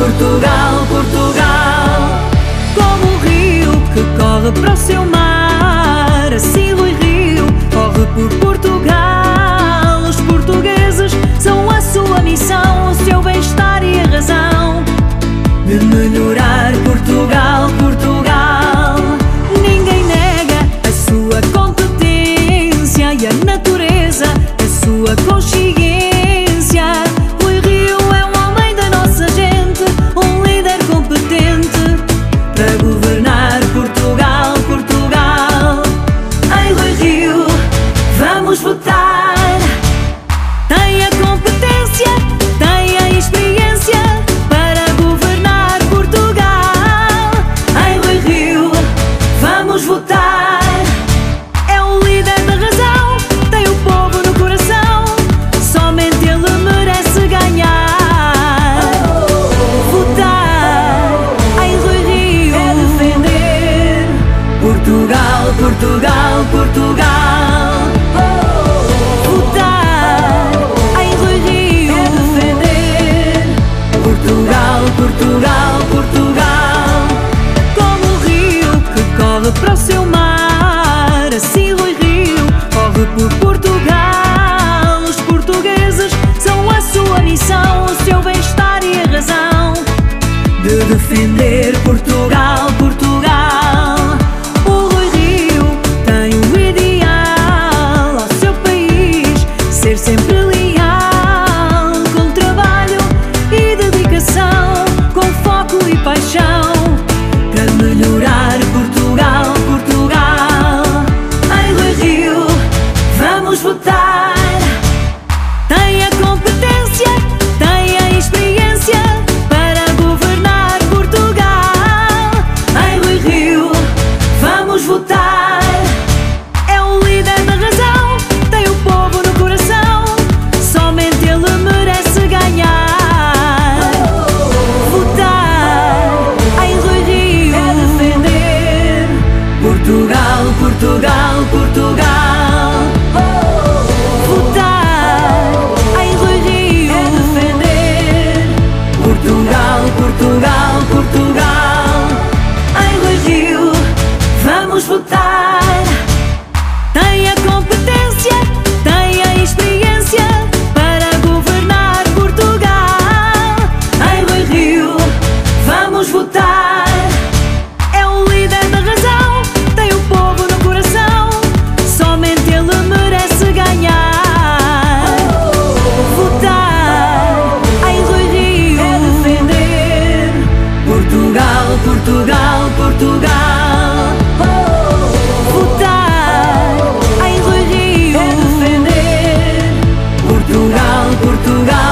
Portugal, Portugal, como o rio que corre para o seu Portugal, Portugal, Portugal. Votar em Rui Rio é defender Portugal, Portugal, Portugal. Como o rio que corre para o seu mar, assim Rui Rio corre por Portugal. Os portugueses são a sua missão, o seu bem-estar e a razão de defender Daí. Portugal.